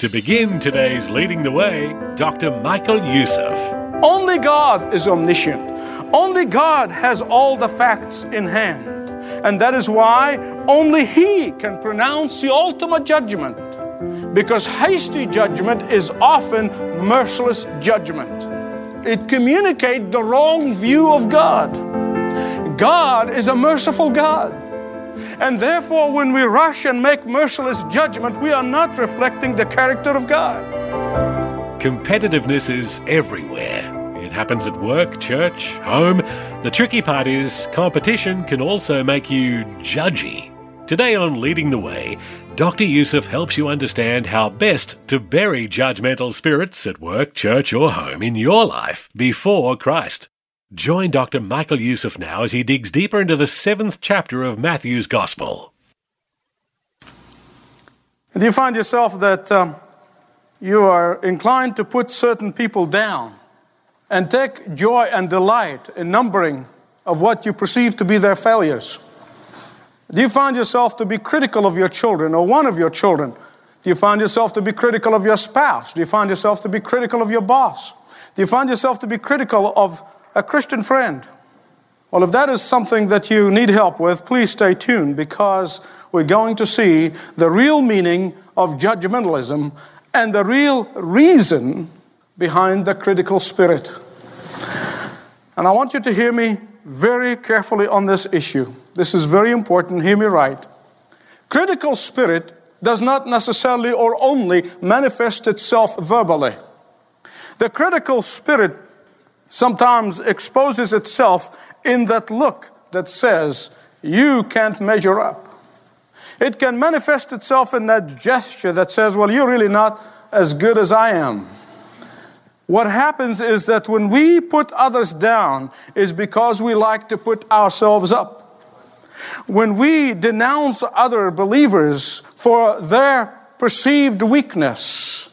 To begin today's Leading the Way, Dr. Michael Youssef. Only God is omniscient. Only God has all the facts in hand. And that is why only He can pronounce the ultimate judgment. Because hasty judgment is often merciless judgment. It communicates the wrong view of God. God is a merciful God. And therefore, when we rush and make merciless judgment, we are not reflecting the character of God. Competitiveness is everywhere. It happens at work, church, home. The tricky part is competition can also make you judgy. Today on Leading the Way, Dr. Youssef helps you understand how best to bury judgmental spirits at work, church, or home in your life before Christ. Join Dr. Michael Youssef now as he digs deeper into the seventh chapter of Matthew's Gospel. Do you find yourself that um, you are inclined to put certain people down and take joy and delight in numbering of what you perceive to be their failures? Do you find yourself to be critical of your children or one of your children? Do you find yourself to be critical of your spouse? Do you find yourself to be critical of your boss? Do you find yourself to be critical of a Christian friend? Well, if that is something that you need help with, please stay tuned because we're going to see the real meaning of judgmentalism and the real reason behind the critical spirit. And I want you to hear me very carefully on this issue. This is very important. Hear me right. Critical spirit does not necessarily or only manifest itself verbally. The critical spirit sometimes exposes itself in that look that says, You can't measure up. It can manifest itself in that gesture that says, Well, you're really not as good as I am. What happens is that when we put others down, is because we like to put ourselves up. When we denounce other believers for their perceived weakness,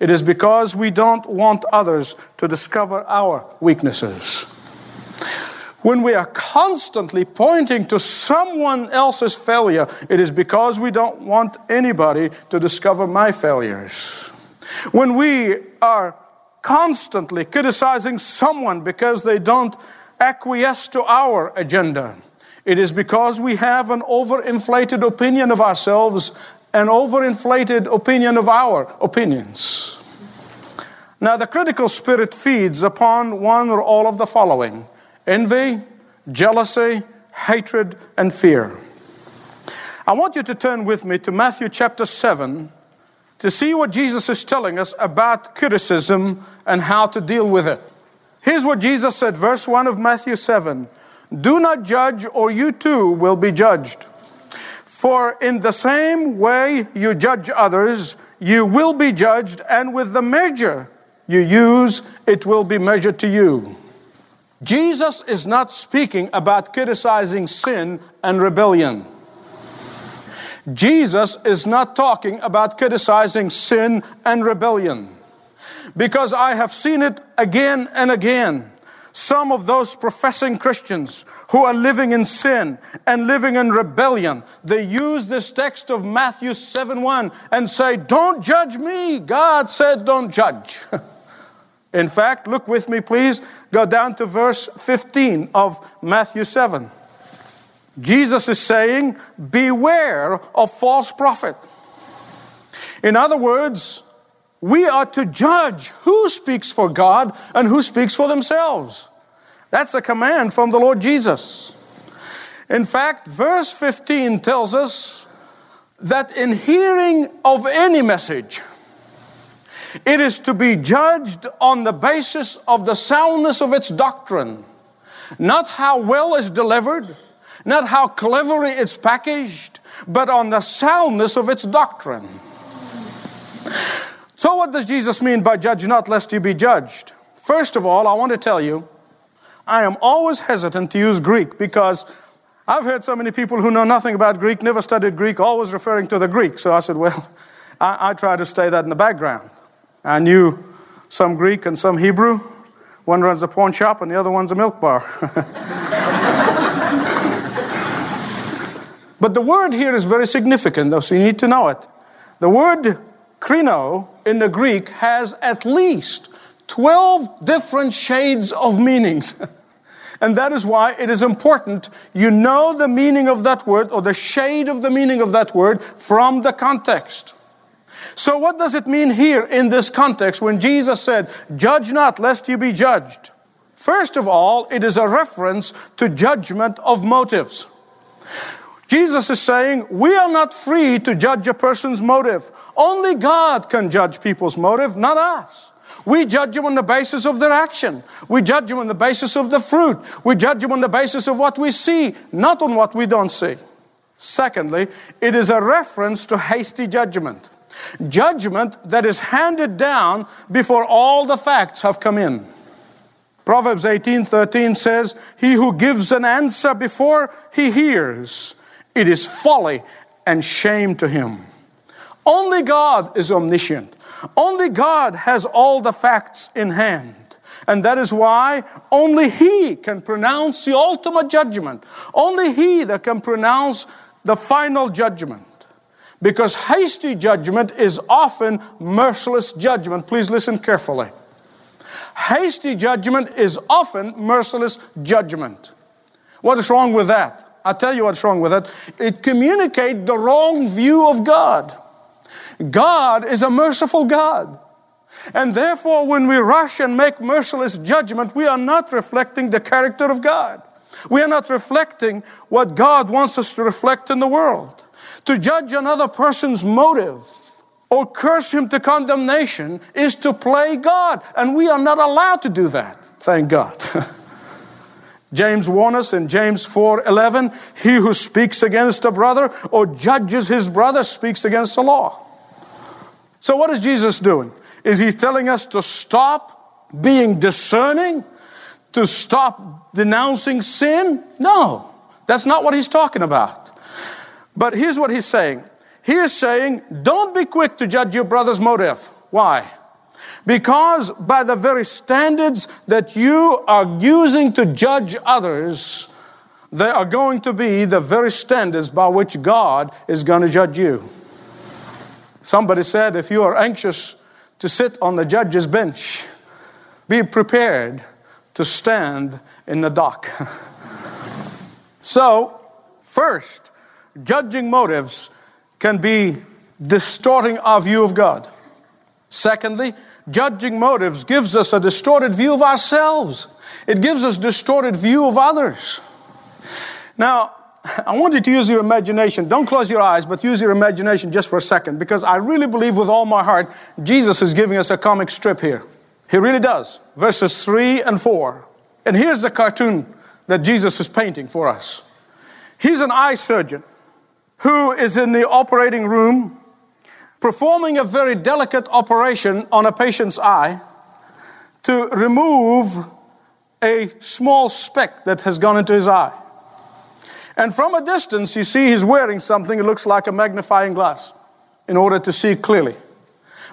it is because we don't want others to discover our weaknesses. When we are constantly pointing to someone else's failure, it is because we don't want anybody to discover my failures. When we are constantly criticizing someone because they don't acquiesce to our agenda, it is because we have an overinflated opinion of ourselves an overinflated opinion of our opinions. Now, the critical spirit feeds upon one or all of the following envy, jealousy, hatred, and fear. I want you to turn with me to Matthew chapter 7 to see what Jesus is telling us about criticism and how to deal with it. Here's what Jesus said, verse 1 of Matthew 7 Do not judge, or you too will be judged. For in the same way you judge others, you will be judged, and with the measure you use, it will be measured to you. Jesus is not speaking about criticizing sin and rebellion. Jesus is not talking about criticizing sin and rebellion. Because I have seen it again and again some of those professing Christians who are living in sin and living in rebellion, they use this text of Matthew 7 1 and say, Don't judge me. God said, Don't judge. in fact, look with me, please. Go down to verse 15 of Matthew 7. Jesus is saying, Beware of false prophet. In other words, we are to judge who speaks for God and who speaks for themselves. That's a command from the Lord Jesus. In fact, verse 15 tells us that in hearing of any message, it is to be judged on the basis of the soundness of its doctrine, not how well it's delivered, not how cleverly it's packaged, but on the soundness of its doctrine. So, what does Jesus mean by judge not lest you be judged? First of all, I want to tell you, I am always hesitant to use Greek because I've heard so many people who know nothing about Greek, never studied Greek, always referring to the Greek. So I said, well, I, I try to stay that in the background. I knew some Greek and some Hebrew. One runs a pawn shop and the other one's a milk bar. but the word here is very significant, though, so you need to know it. The word krino in the Greek has at least 12 different shades of meanings. and that is why it is important you know the meaning of that word or the shade of the meaning of that word from the context. So, what does it mean here in this context when Jesus said, Judge not, lest you be judged? First of all, it is a reference to judgment of motives. Jesus is saying, We are not free to judge a person's motive. Only God can judge people's motive, not us. We judge them on the basis of their action. We judge them on the basis of the fruit. We judge them on the basis of what we see, not on what we don't see. Secondly, it is a reference to hasty judgment. Judgment that is handed down before all the facts have come in. Proverbs 18:13 says, "He who gives an answer before he hears, it is folly and shame to him." Only God is omniscient. Only God has all the facts in hand. And that is why only He can pronounce the ultimate judgment. Only He that can pronounce the final judgment. Because hasty judgment is often merciless judgment. Please listen carefully. Hasty judgment is often merciless judgment. What is wrong with that? I'll tell you what's wrong with it. It communicates the wrong view of God. God is a merciful God. And therefore, when we rush and make merciless judgment, we are not reflecting the character of God. We are not reflecting what God wants us to reflect in the world. To judge another person's motive or curse him to condemnation is to play God, and we are not allowed to do that. Thank God. James warns us in James 4:11, he who speaks against a brother or judges his brother speaks against the law. So what is Jesus doing? Is he telling us to stop being discerning? To stop denouncing sin? No. That's not what he's talking about. But here's what he's saying He is saying, don't be quick to judge your brother's motive. Why? Because by the very standards that you are using to judge others, they are going to be the very standards by which God is going to judge you. Somebody said, if you are anxious to sit on the judge's bench, be prepared to stand in the dock. so, first, judging motives can be distorting our view of God. Secondly, judging motives gives us a distorted view of ourselves. It gives us distorted view of others. Now, I want you to use your imagination. Don't close your eyes, but use your imagination just for a second because I really believe with all my heart Jesus is giving us a comic strip here. He really does. Verses 3 and 4. And here's the cartoon that Jesus is painting for us. He's an eye surgeon who is in the operating room performing a very delicate operation on a patient's eye to remove a small speck that has gone into his eye. And from a distance, you see he's wearing something that looks like a magnifying glass in order to see clearly.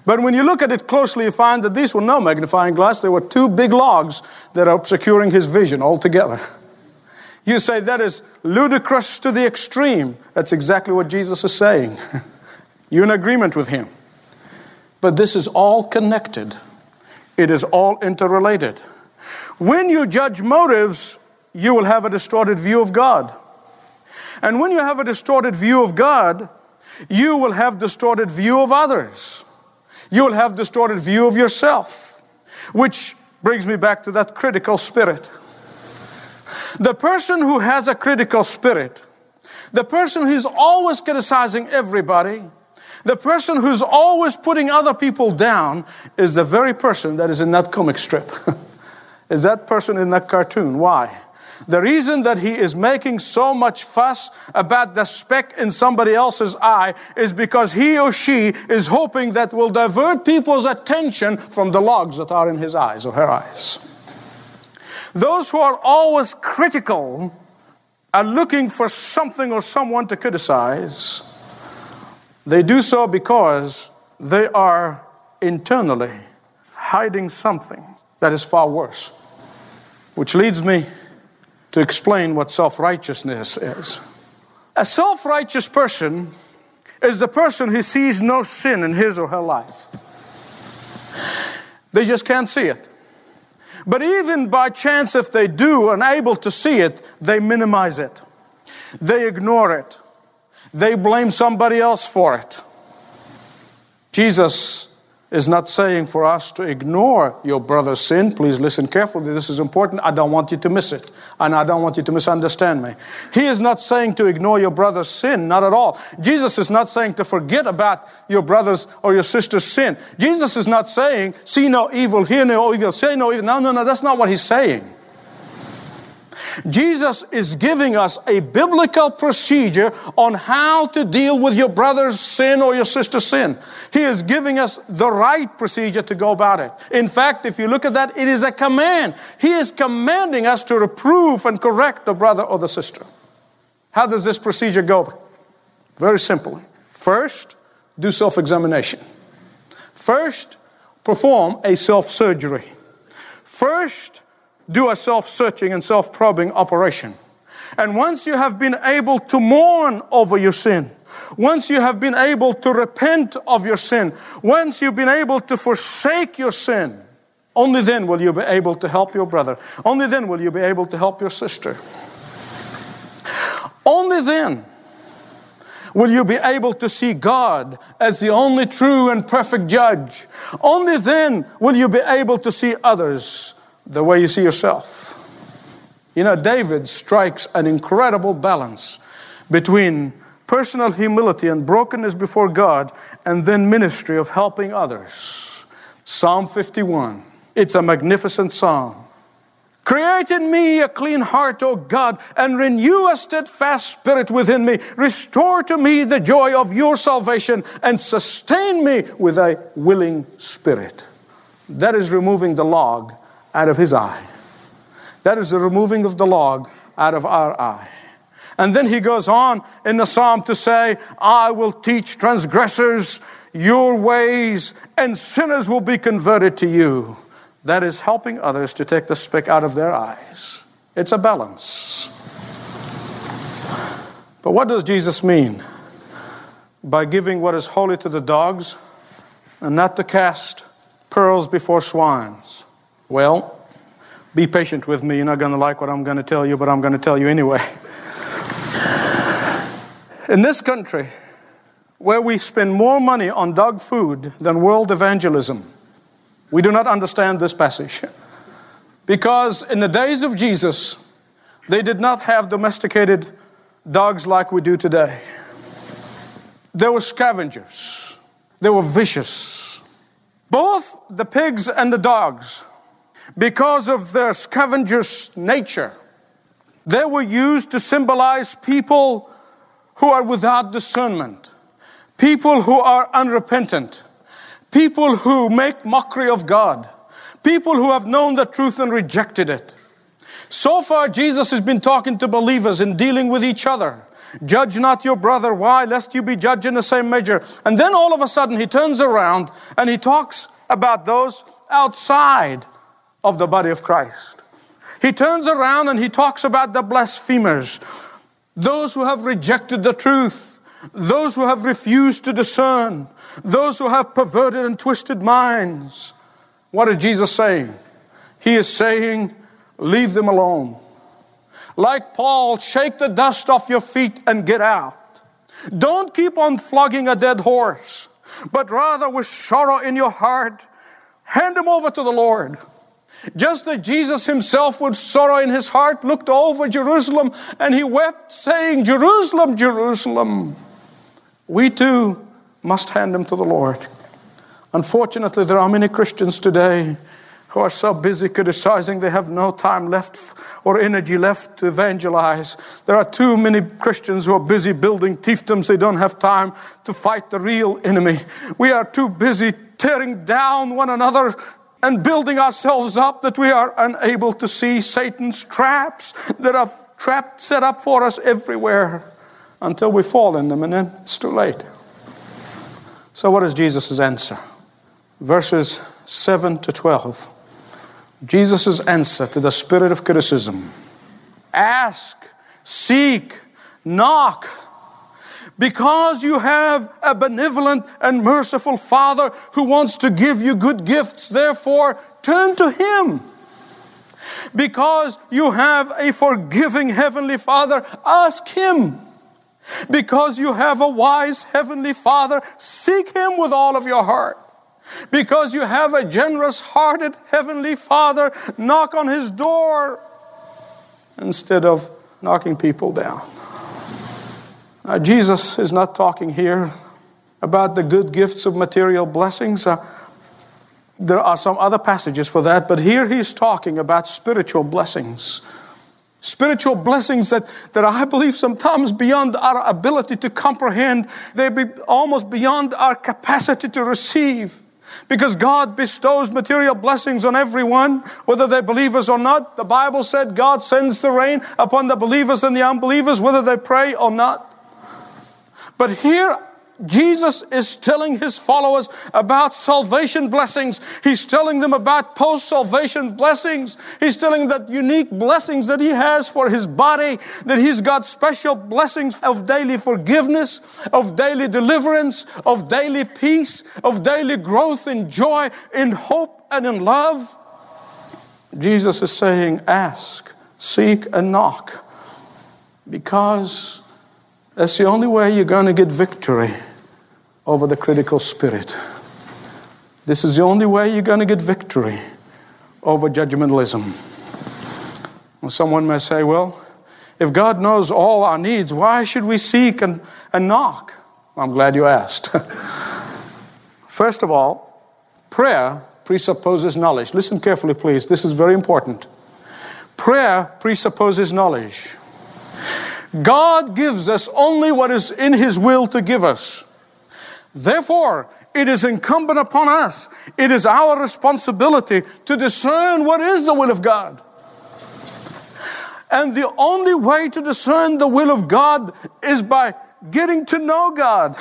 But when you look at it closely, you find that these were no magnifying glass. They were two big logs that are obscuring his vision altogether. You say that is ludicrous to the extreme. That's exactly what Jesus is saying. You're in agreement with him. But this is all connected, it is all interrelated. When you judge motives, you will have a distorted view of God. And when you have a distorted view of God, you will have distorted view of others. You will have distorted view of yourself, which brings me back to that critical spirit. The person who has a critical spirit, the person who's always criticizing everybody, the person who's always putting other people down is the very person that is in that comic strip. is that person in that cartoon. Why? The reason that he is making so much fuss about the speck in somebody else's eye is because he or she is hoping that will divert people's attention from the logs that are in his eyes or her eyes. Those who are always critical are looking for something or someone to criticize. They do so because they are internally hiding something that is far worse. Which leads me to explain what self righteousness is. A self righteous person is the person who sees no sin in his or her life. They just can't see it. But even by chance, if they do, and able to see it, they minimize it. They ignore it. They blame somebody else for it. Jesus is not saying for us to ignore your brother's sin. Please listen carefully. This is important. I don't want you to miss it. And I don't want you to misunderstand me. He is not saying to ignore your brother's sin, not at all. Jesus is not saying to forget about your brother's or your sister's sin. Jesus is not saying, see no evil, hear no evil, say no evil. No, no, no, that's not what he's saying. Jesus is giving us a biblical procedure on how to deal with your brother's sin or your sister's sin. He is giving us the right procedure to go about it. In fact, if you look at that, it is a command. He is commanding us to reprove and correct the brother or the sister. How does this procedure go? Very simply. First, do self examination. First, perform a self surgery. First, do a self searching and self probing operation. And once you have been able to mourn over your sin, once you have been able to repent of your sin, once you've been able to forsake your sin, only then will you be able to help your brother. Only then will you be able to help your sister. Only then will you be able to see God as the only true and perfect judge. Only then will you be able to see others the way you see yourself. You know, David strikes an incredible balance between personal humility and brokenness before God and then ministry of helping others. Psalm 51. It's a magnificent psalm. Create in me a clean heart, O God, and renew a steadfast spirit within me. Restore to me the joy of your salvation and sustain me with a willing spirit. That is removing the log out of his eye. That is the removing of the log out of our eye. And then he goes on in the psalm to say, I will teach transgressors your ways, and sinners will be converted to you. That is helping others to take the speck out of their eyes. It's a balance. But what does Jesus mean by giving what is holy to the dogs and not to cast pearls before swines? Well, be patient with me. You're not going to like what I'm going to tell you, but I'm going to tell you anyway. In this country, where we spend more money on dog food than world evangelism, we do not understand this passage. Because in the days of Jesus, they did not have domesticated dogs like we do today. They were scavengers, they were vicious. Both the pigs and the dogs because of their scavengers' nature. They were used to symbolize people who are without discernment, people who are unrepentant, people who make mockery of God, people who have known the truth and rejected it. So far, Jesus has been talking to believers and dealing with each other. Judge not your brother. Why? Lest you be judged in the same measure. And then all of a sudden, he turns around and he talks about those outside of the body of Christ. He turns around and he talks about the blasphemers, those who have rejected the truth, those who have refused to discern, those who have perverted and twisted minds. What is Jesus saying? He is saying, Leave them alone. Like Paul, shake the dust off your feet and get out. Don't keep on flogging a dead horse, but rather with sorrow in your heart, hand him over to the Lord. Just as Jesus himself, with sorrow in his heart, looked over Jerusalem and he wept, saying, Jerusalem, Jerusalem, we too must hand him to the Lord. Unfortunately, there are many Christians today who are so busy criticizing they have no time left or energy left to evangelize. There are too many Christians who are busy building fiefdoms. They don't have time to fight the real enemy. We are too busy tearing down one another and building ourselves up that we are unable to see Satan's traps that are trapped, set up for us everywhere until we fall in them and then it's too late. So, what is Jesus' answer? Verses 7 to 12. Jesus' answer to the spirit of criticism ask, seek, knock. Because you have a benevolent and merciful Father who wants to give you good gifts, therefore turn to Him. Because you have a forgiving Heavenly Father, ask Him. Because you have a wise Heavenly Father, seek Him with all of your heart. Because you have a generous hearted Heavenly Father, knock on His door instead of knocking people down. Now, Jesus is not talking here about the good gifts of material blessings. Uh, there are some other passages for that, but here he's talking about spiritual blessings. Spiritual blessings that, that I believe sometimes beyond our ability to comprehend, they be almost beyond our capacity to receive. Because God bestows material blessings on everyone, whether they're believers or not. The Bible said God sends the rain upon the believers and the unbelievers, whether they pray or not. But here Jesus is telling his followers about salvation blessings. He's telling them about post salvation blessings. He's telling that unique blessings that he has for his body, that he's got special blessings of daily forgiveness, of daily deliverance, of daily peace, of daily growth in joy, in hope, and in love. Jesus is saying, Ask, seek, and knock. Because that's the only way you're going to get victory over the critical spirit. This is the only way you're going to get victory over judgmentalism. Well, someone may say, well, if God knows all our needs, why should we seek and, and knock? I'm glad you asked. First of all, prayer presupposes knowledge. Listen carefully, please. This is very important. Prayer presupposes knowledge. God gives us only what is in His will to give us. Therefore, it is incumbent upon us, it is our responsibility to discern what is the will of God. And the only way to discern the will of God is by getting to know God.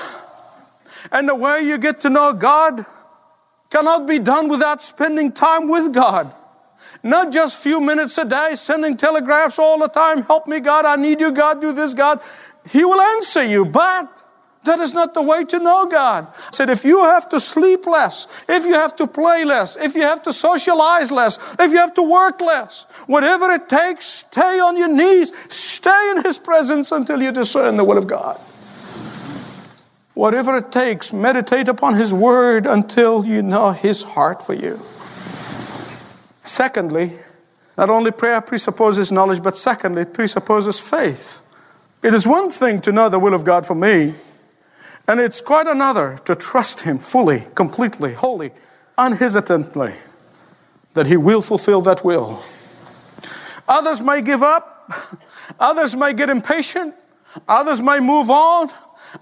And the way you get to know God cannot be done without spending time with God. Not just few minutes a day, sending telegraphs all the time, help me God, I need you God, do this God. He will answer you, but that is not the way to know God. I said, if you have to sleep less, if you have to play less, if you have to socialize less, if you have to work less, whatever it takes, stay on your knees, stay in His presence until you discern the will of God. Whatever it takes, meditate upon His word until you know His heart for you. Secondly, not only prayer presupposes knowledge, but secondly, it presupposes faith. It is one thing to know the will of God for me, and it's quite another to trust Him fully, completely, wholly, unhesitantly, that He will fulfill that will. Others may give up, others may get impatient, others may move on,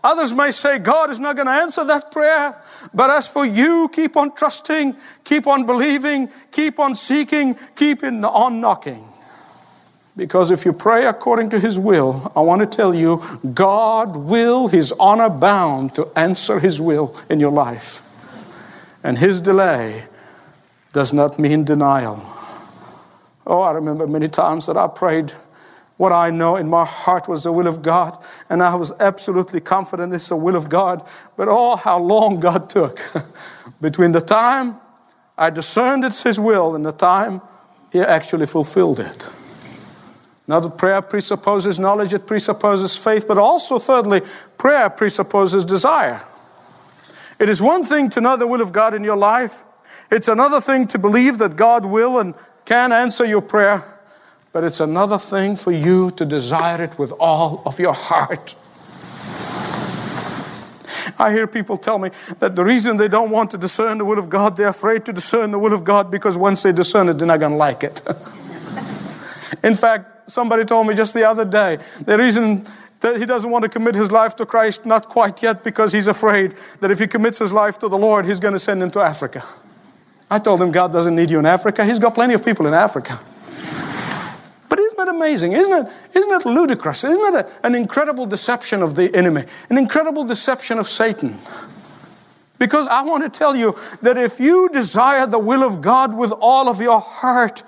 others may say, God is not going to answer that prayer. But as for you, keep on trusting, keep on believing, keep on seeking, keep on knocking. Because if you pray according to His will, I want to tell you, God will, His honor bound to answer His will in your life. And His delay does not mean denial. Oh, I remember many times that I prayed what I know in my heart was the will of God, and I was absolutely confident it's the will of God. But oh, how long God took between the time I discerned it's His will and the time He actually fulfilled it. Now, the prayer presupposes knowledge, it presupposes faith, but also, thirdly, prayer presupposes desire. It is one thing to know the will of God in your life, it's another thing to believe that God will and can answer your prayer, but it's another thing for you to desire it with all of your heart. I hear people tell me that the reason they don't want to discern the will of God, they're afraid to discern the will of God because once they discern it, they're not going to like it. In fact, somebody told me just the other day the reason that he doesn't want to commit his life to Christ, not quite yet, because he's afraid that if he commits his life to the Lord, he's going to send him to Africa. I told him God doesn't need you in Africa. He's got plenty of people in Africa. Amazing? Isn't it, isn't it ludicrous? Isn't it a, an incredible deception of the enemy? An incredible deception of Satan? Because I want to tell you that if you desire the will of God with all of your heart,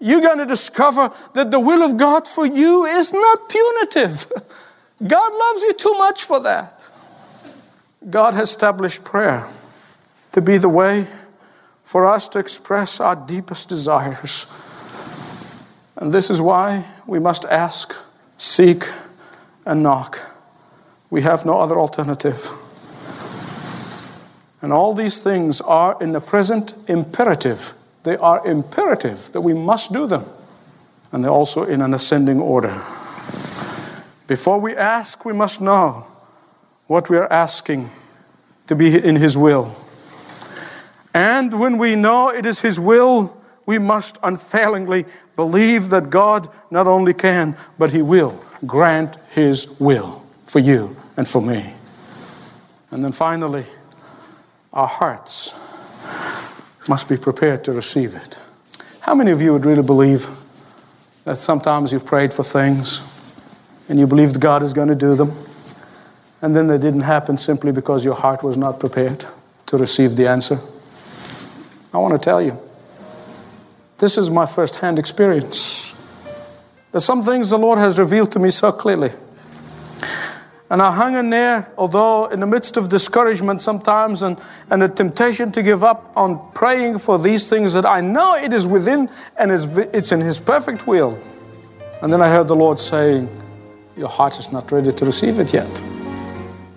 you're going to discover that the will of God for you is not punitive. God loves you too much for that. God has established prayer to be the way for us to express our deepest desires. And this is why we must ask, seek, and knock. We have no other alternative. And all these things are in the present imperative. They are imperative that we must do them. And they're also in an ascending order. Before we ask, we must know what we are asking to be in His will. And when we know it is His will, we must unfailingly believe that God not only can, but He will grant His will for you and for me. And then finally, our hearts must be prepared to receive it. How many of you would really believe that sometimes you've prayed for things and you believed God is going to do them, and then they didn't happen simply because your heart was not prepared to receive the answer? I want to tell you, this is my first hand experience. There's some things the Lord has revealed to me so clearly. And I hung in there, although in the midst of discouragement sometimes and, and a temptation to give up on praying for these things that I know it is within and is, it's in His perfect will. And then I heard the Lord saying, Your heart is not ready to receive it yet.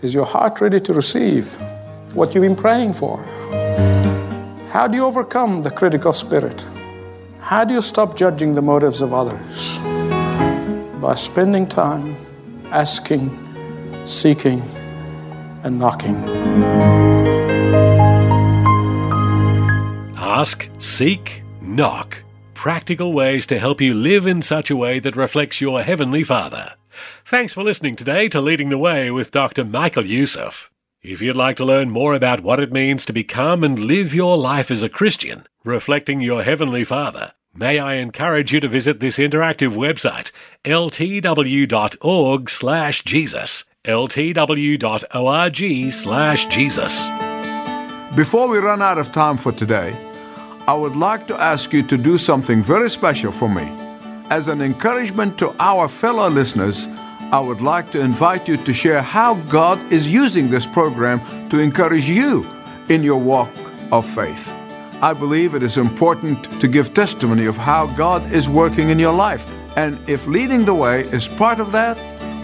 Is your heart ready to receive what you've been praying for? How do you overcome the critical spirit? How do you stop judging the motives of others? By spending time asking, seeking, and knocking. Ask, seek, knock. Practical ways to help you live in such a way that reflects your Heavenly Father. Thanks for listening today to Leading the Way with Dr. Michael Youssef. If you'd like to learn more about what it means to become and live your life as a Christian, reflecting your Heavenly Father, may I encourage you to visit this interactive website, ltw.org slash Jesus, ltw.org slash Jesus. Before we run out of time for today, I would like to ask you to do something very special for me. As an encouragement to our fellow listeners, I would like to invite you to share how God is using this program to encourage you in your walk of faith. I believe it is important to give testimony of how God is working in your life. And if leading the way is part of that,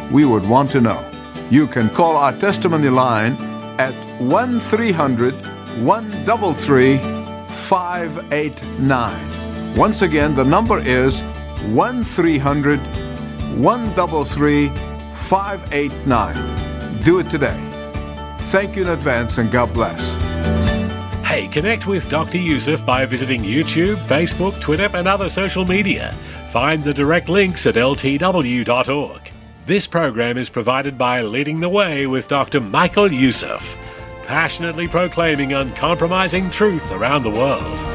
we would want to know. You can call our testimony line at 1 300 133 589. Once again, the number is 1 300 133 589. Do it today. Thank you in advance and God bless. Hey, connect with Dr. Youssef by visiting YouTube, Facebook, Twitter, and other social media. Find the direct links at ltw.org. This program is provided by Leading the Way with Dr. Michael Youssef, passionately proclaiming uncompromising truth around the world.